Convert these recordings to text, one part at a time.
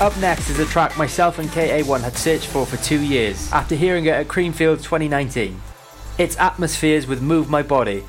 Up next is a track myself and KA1 had searched for for two years after hearing it at Creamfield 2019. It's Atmospheres with Move My Body,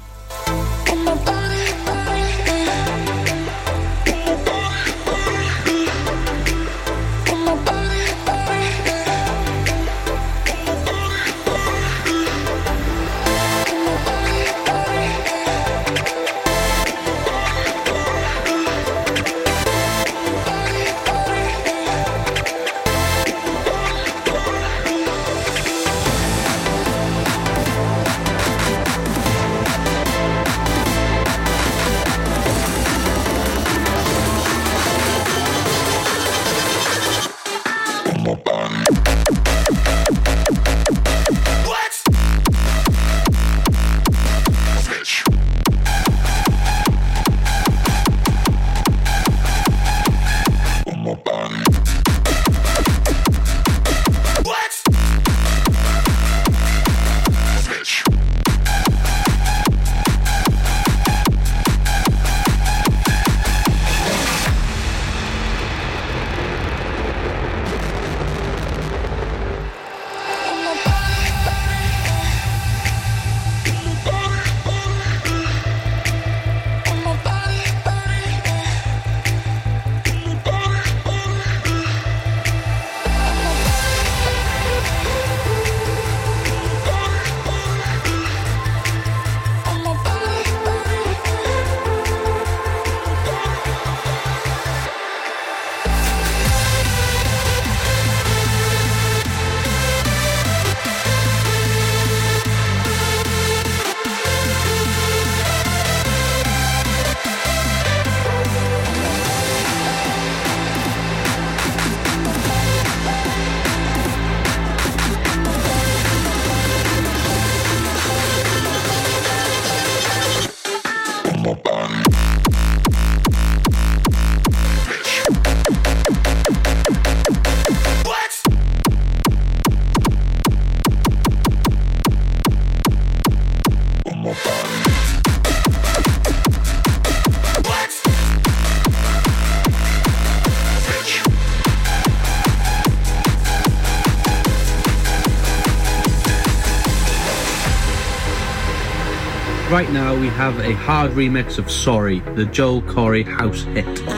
right now we have a hard remix of Sorry, the Joel Corry house hit.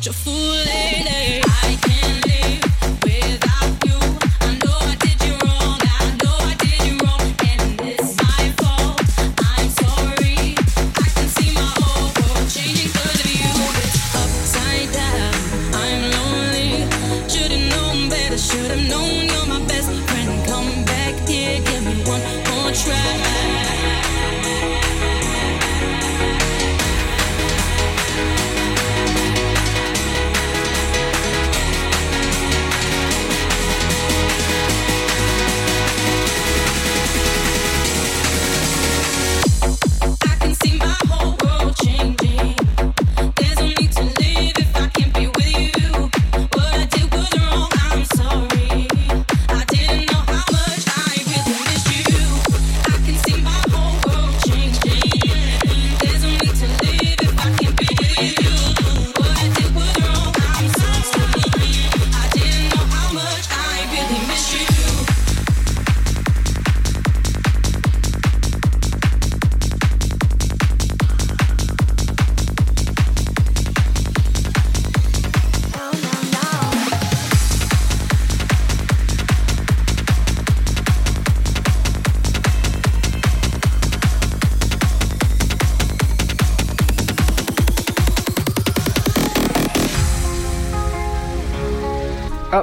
such a fool.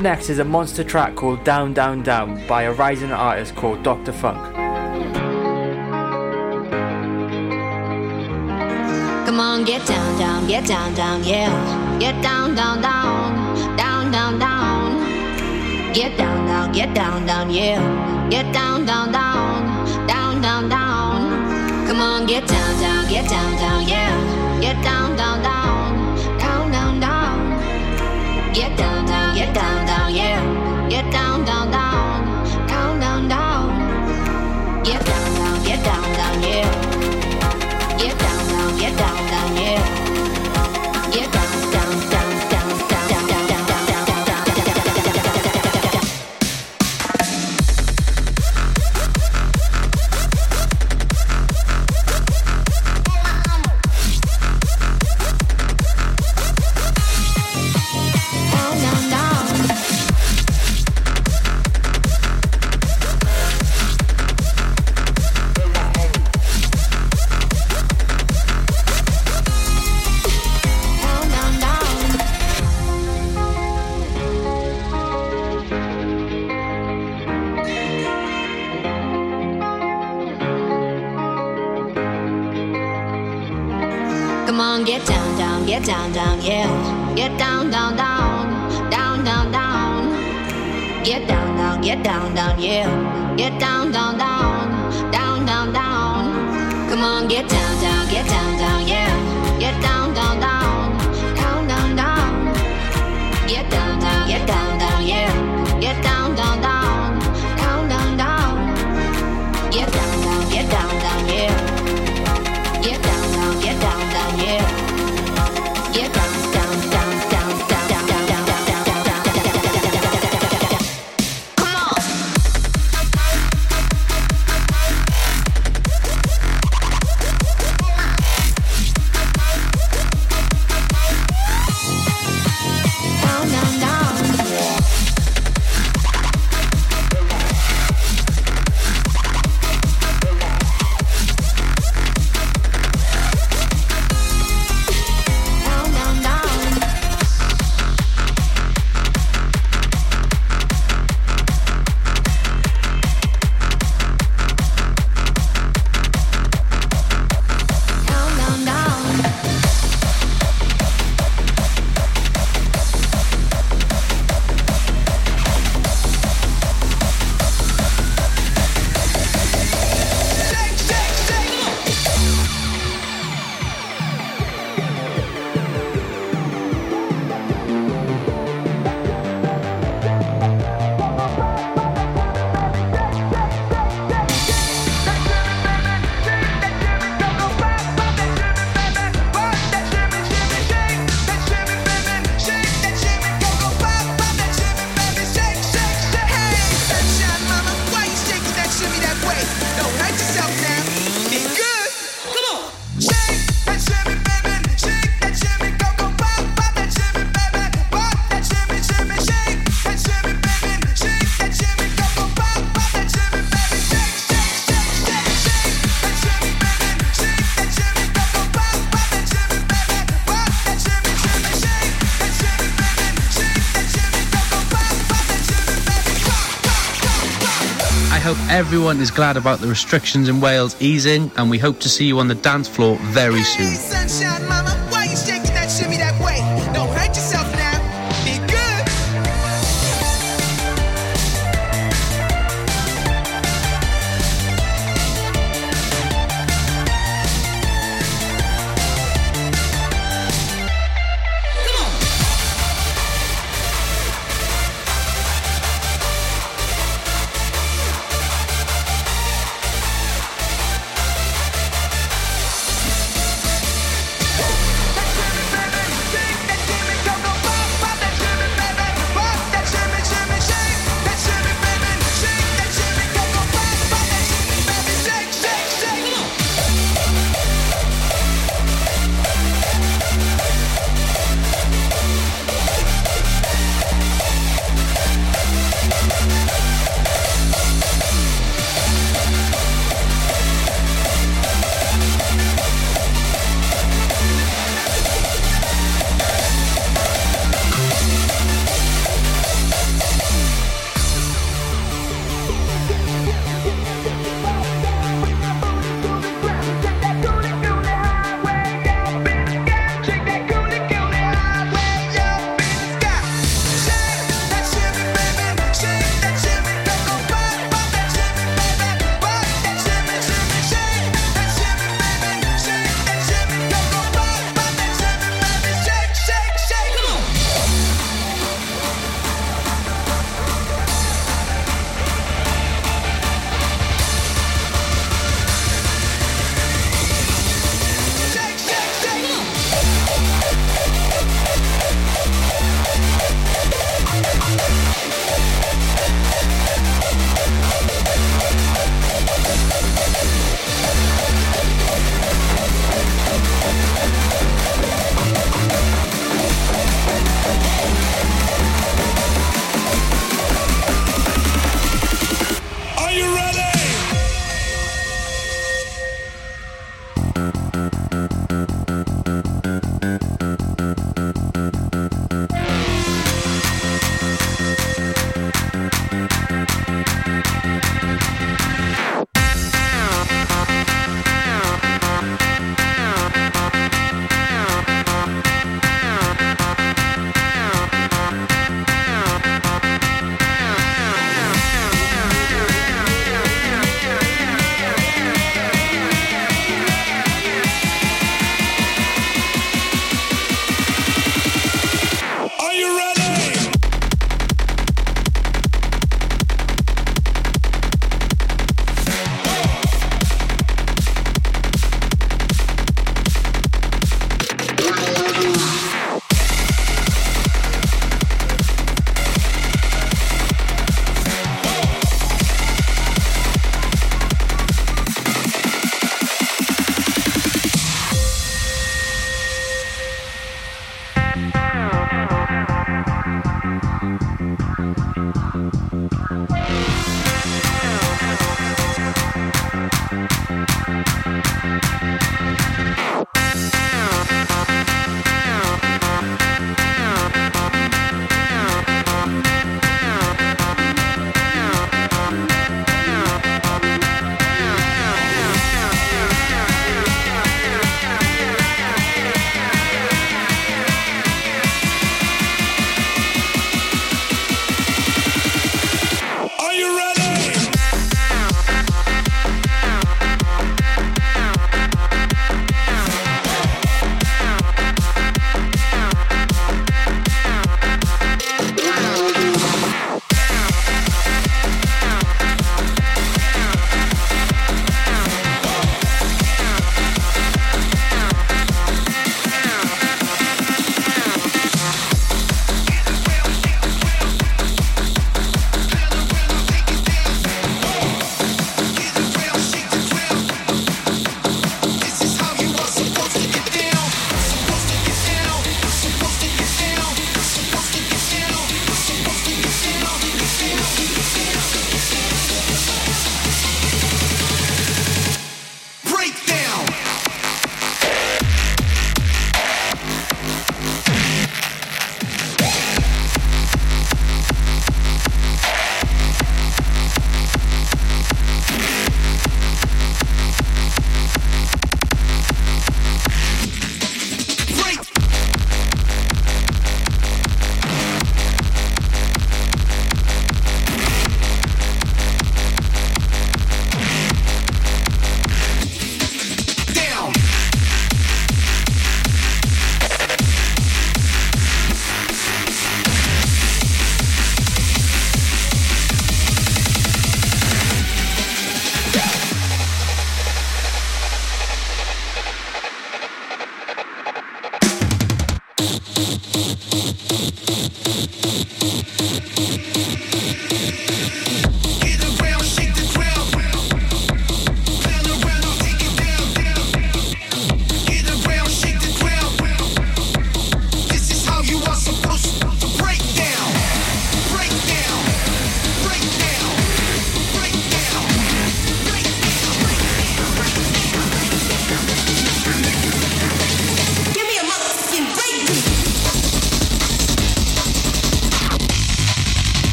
Next is a monster track called Down Down Down by a rising artist called Dr. Funk. Come on, get down, down, get down, down, yeah. Get down, down, down, down, down, down. Get down, down, get down, down, yeah. Get down, down, down, down, down, down. Come on, get down, down, get down, down, yeah. Get down, down, down, down, down, get down, down, yeah. Get down, down, down, down, down, down. Get down, down, get down, down, yeah. Get down, down, get down, down, yeah. Everyone is glad about the restrictions in Wales easing, and we hope to see you on the dance floor very soon.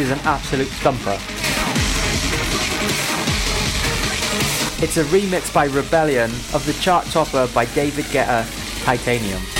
is an absolute stumper. It's a remix by Rebellion of the chart topper by David Guetta, Titanium.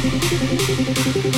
フフフフフ。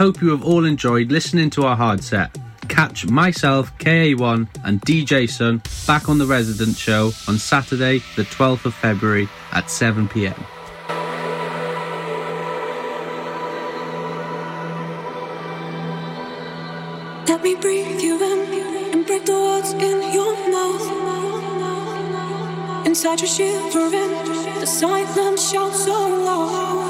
hope you have all enjoyed listening to our hard set. Catch myself, KA1, and Deejayson back on The Resident Show on Saturday, the 12th of February at 7 pm. Let me breathe you in and break the words in your mouth. Inside your shivering, the silence shouts so loud.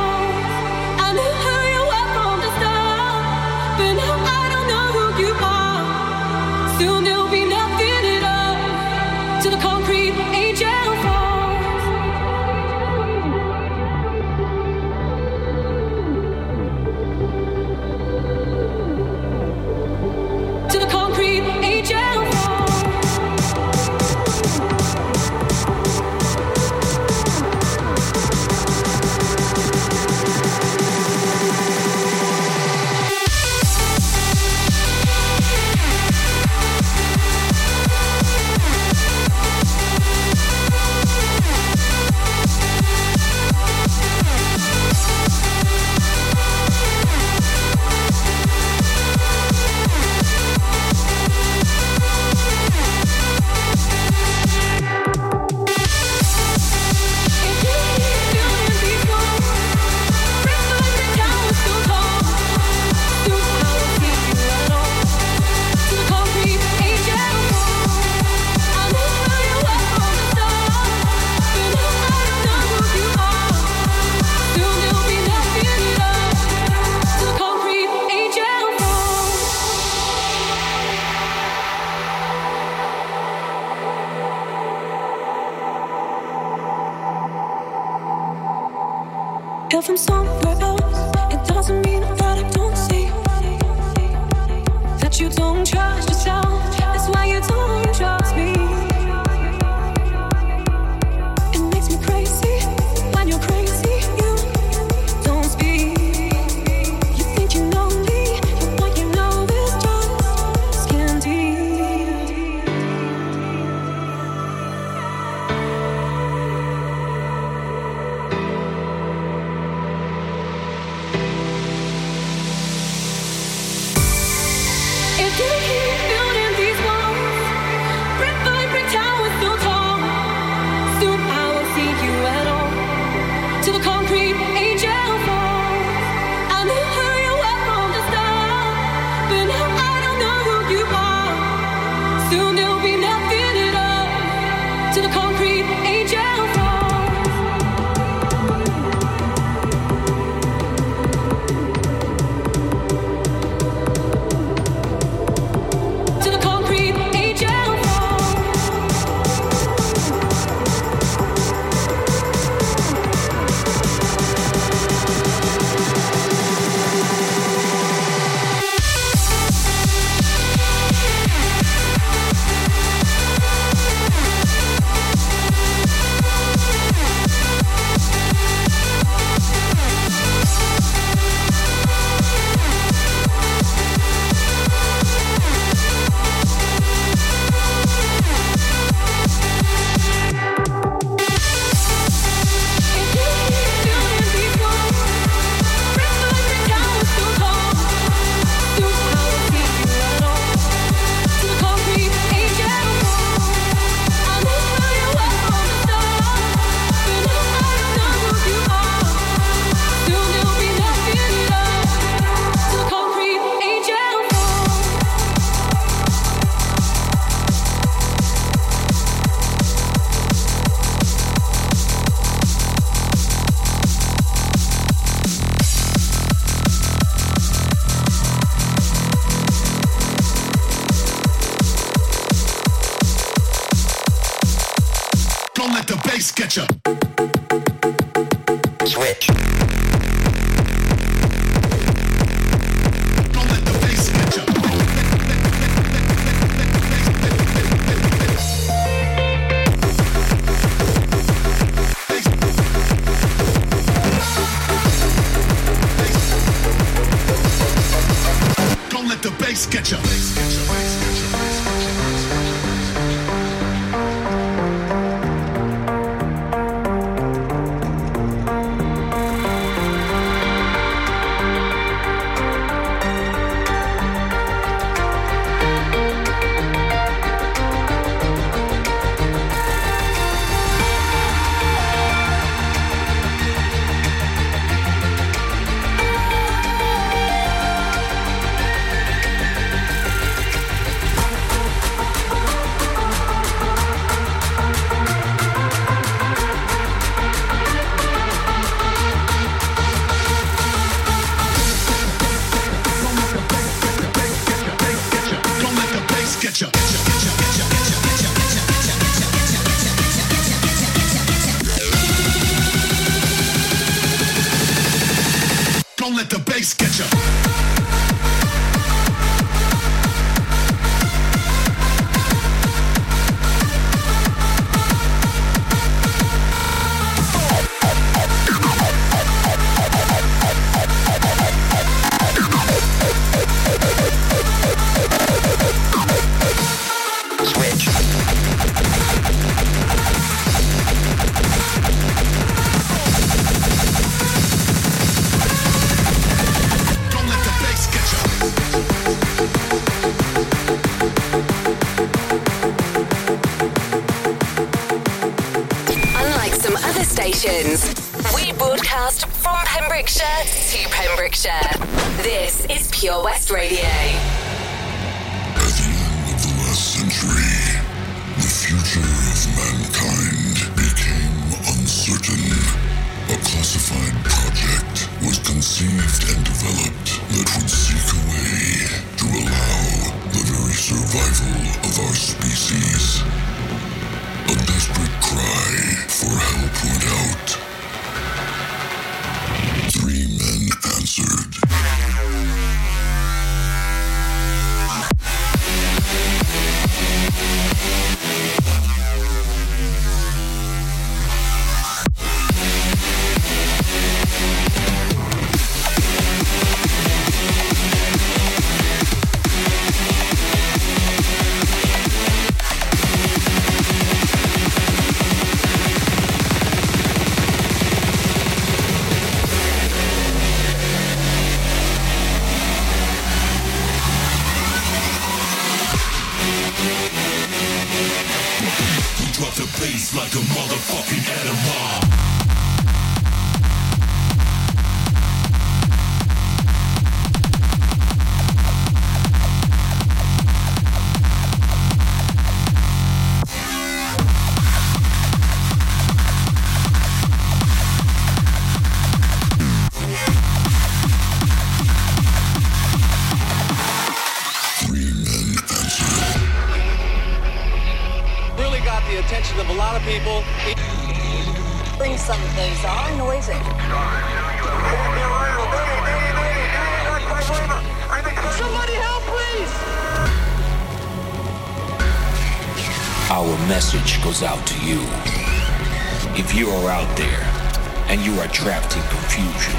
and you are trapped in confusion,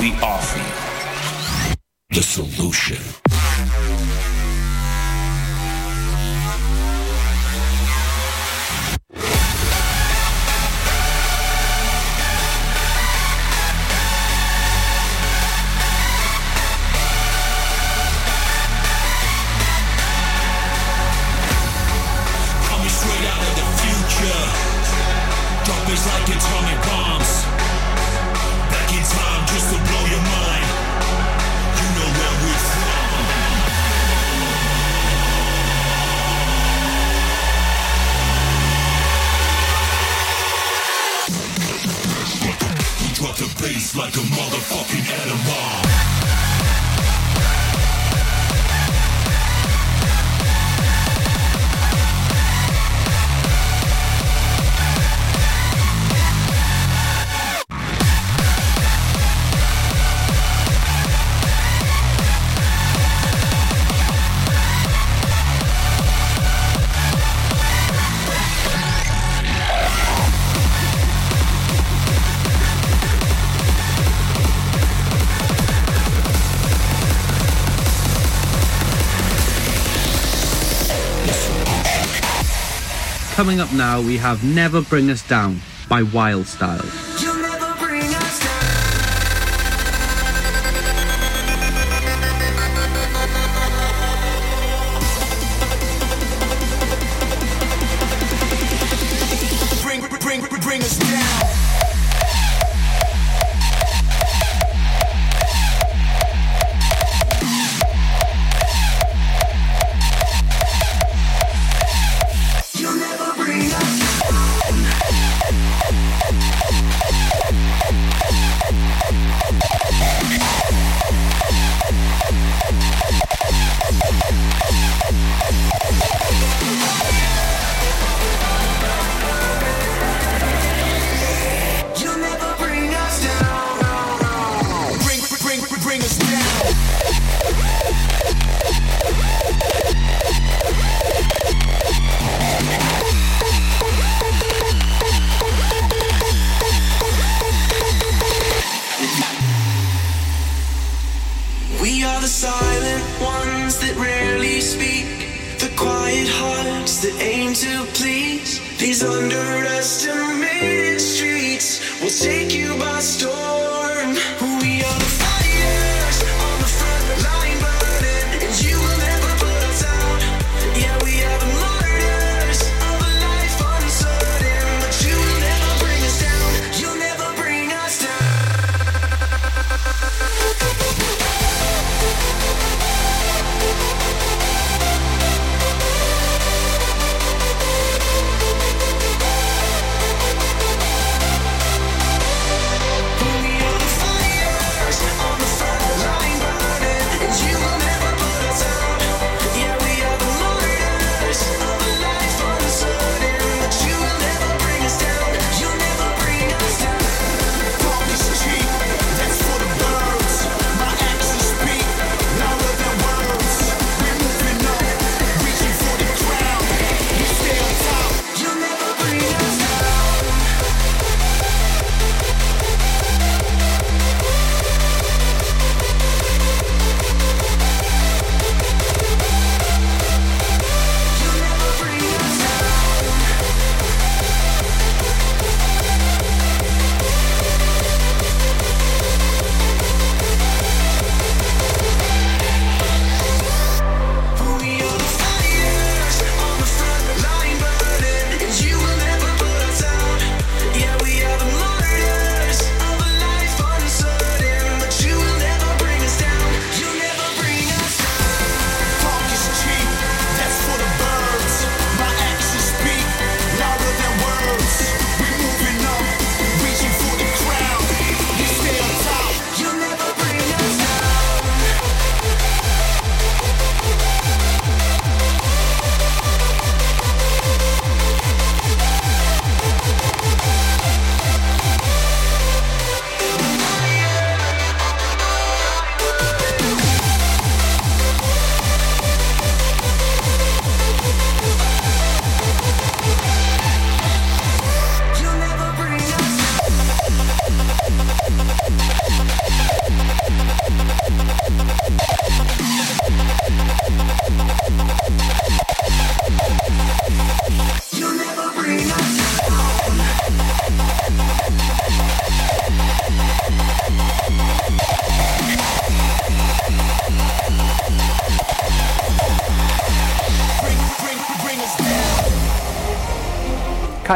we offer you the solution. Coming up now, we have Never Bring Us Down by Wild Style.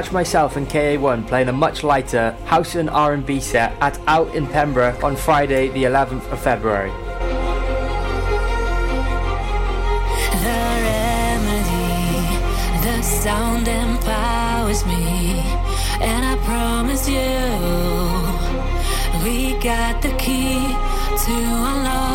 catch myself and KA1 playing a much lighter house and R&B set at Out in Pembroke on Friday the 11th of February. The remedy, the sound empowers me, and I promise you, we got the key to unlock.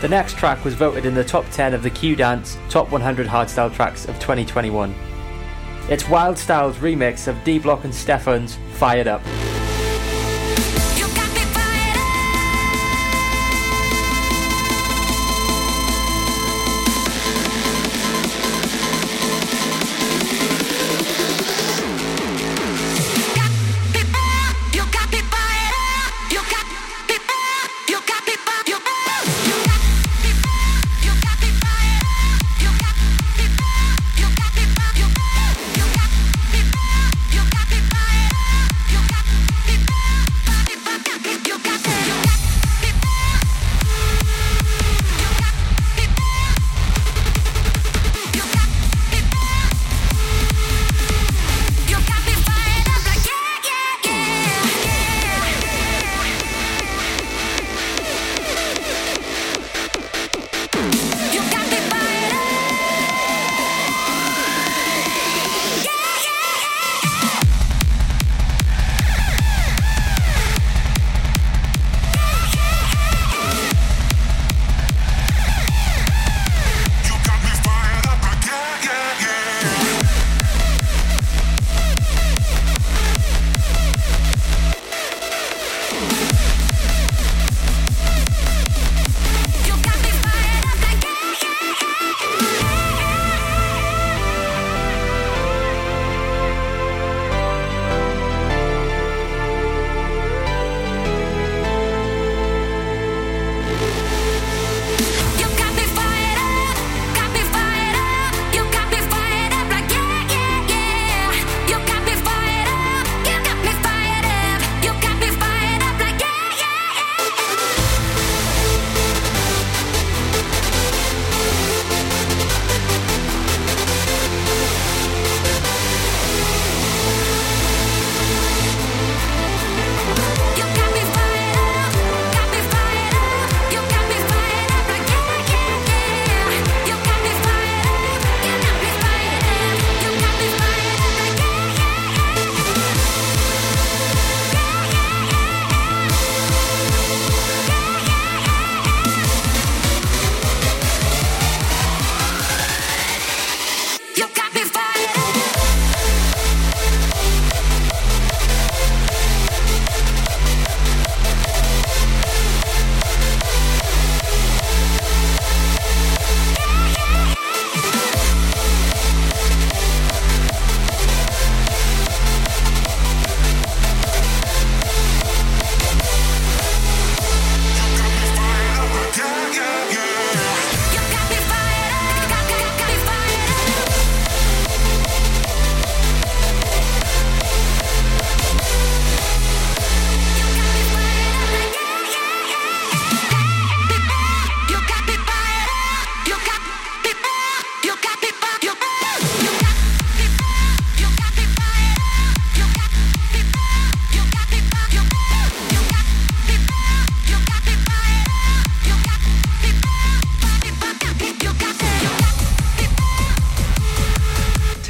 The next track was voted in the top 10 of the Q Dance Top 100 Hardstyle Tracks of 2021. It's Wildstylez' remix of D Block and S-te-Fan's Fired Up.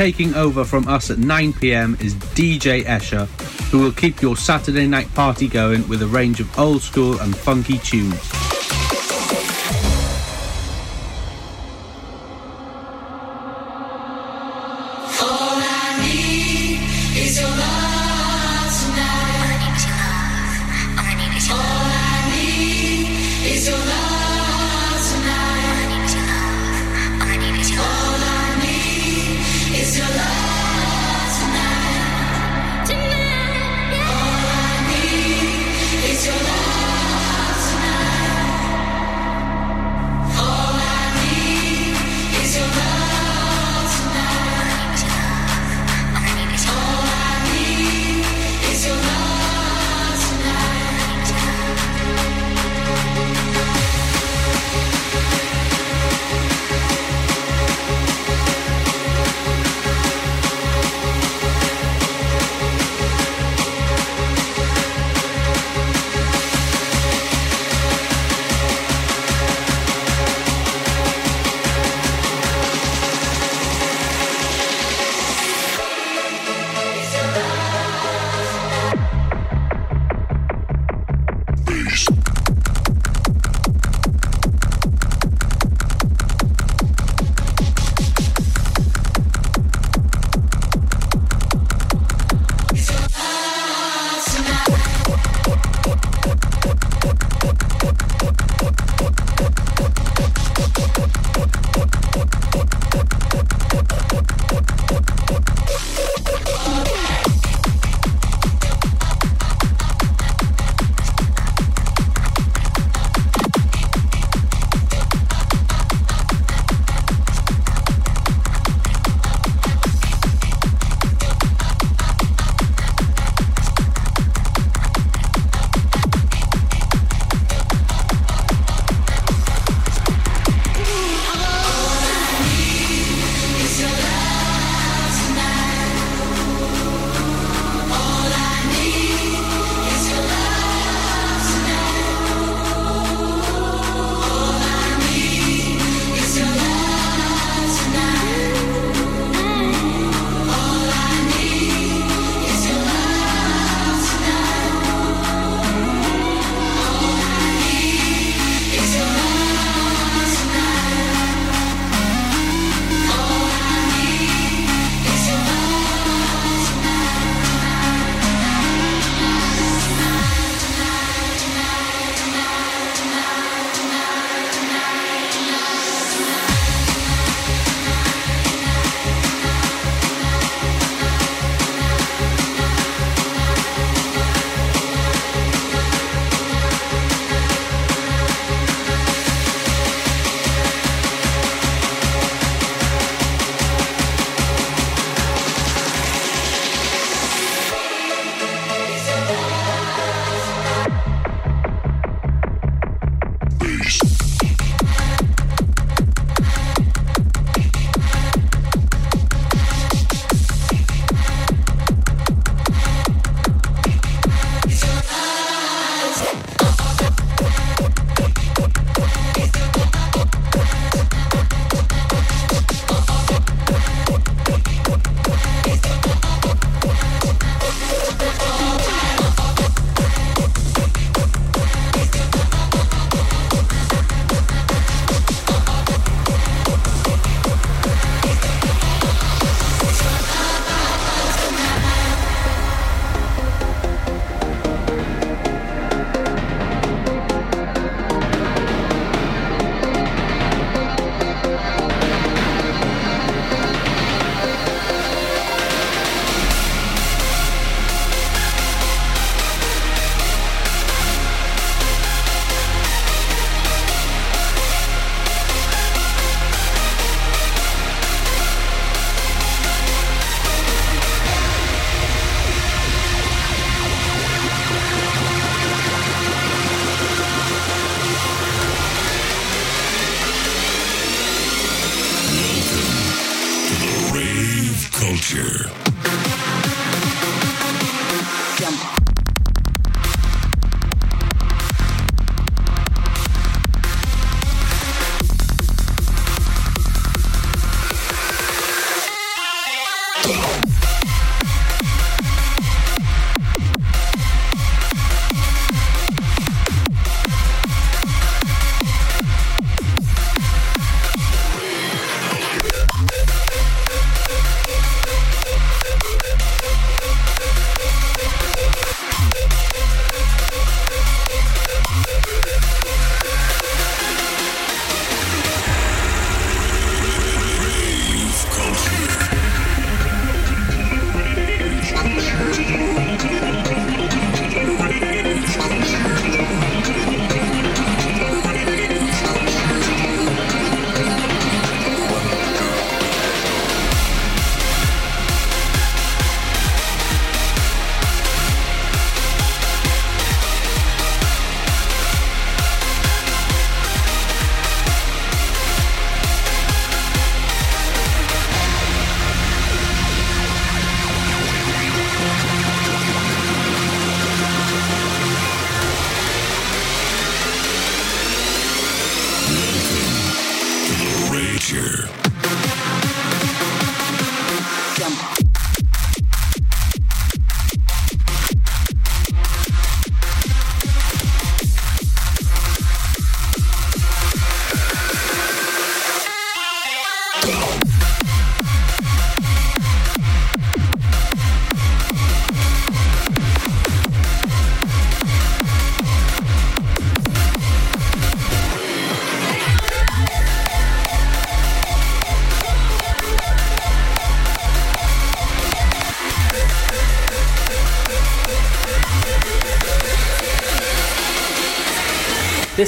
Taking over from us at 9 pm is DJ Escher, who will keep your Saturday night party going with a range of old school and funky tunes.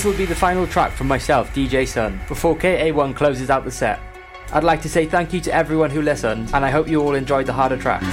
This will be the final track from myself, Deejayson, before KA1 closes out the set. I'd like to say thank you to everyone who listened, and I hope you all enjoyed the harder tracks.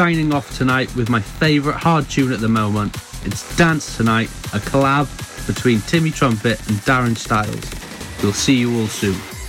signing off tonight with my favourite hard tune at the moment. It's Dance Tonight, a collab between Timmy Trumpet and Darren Styles. We'll see you all soon.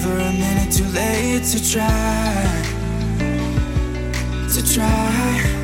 never a minute too late to try, to try.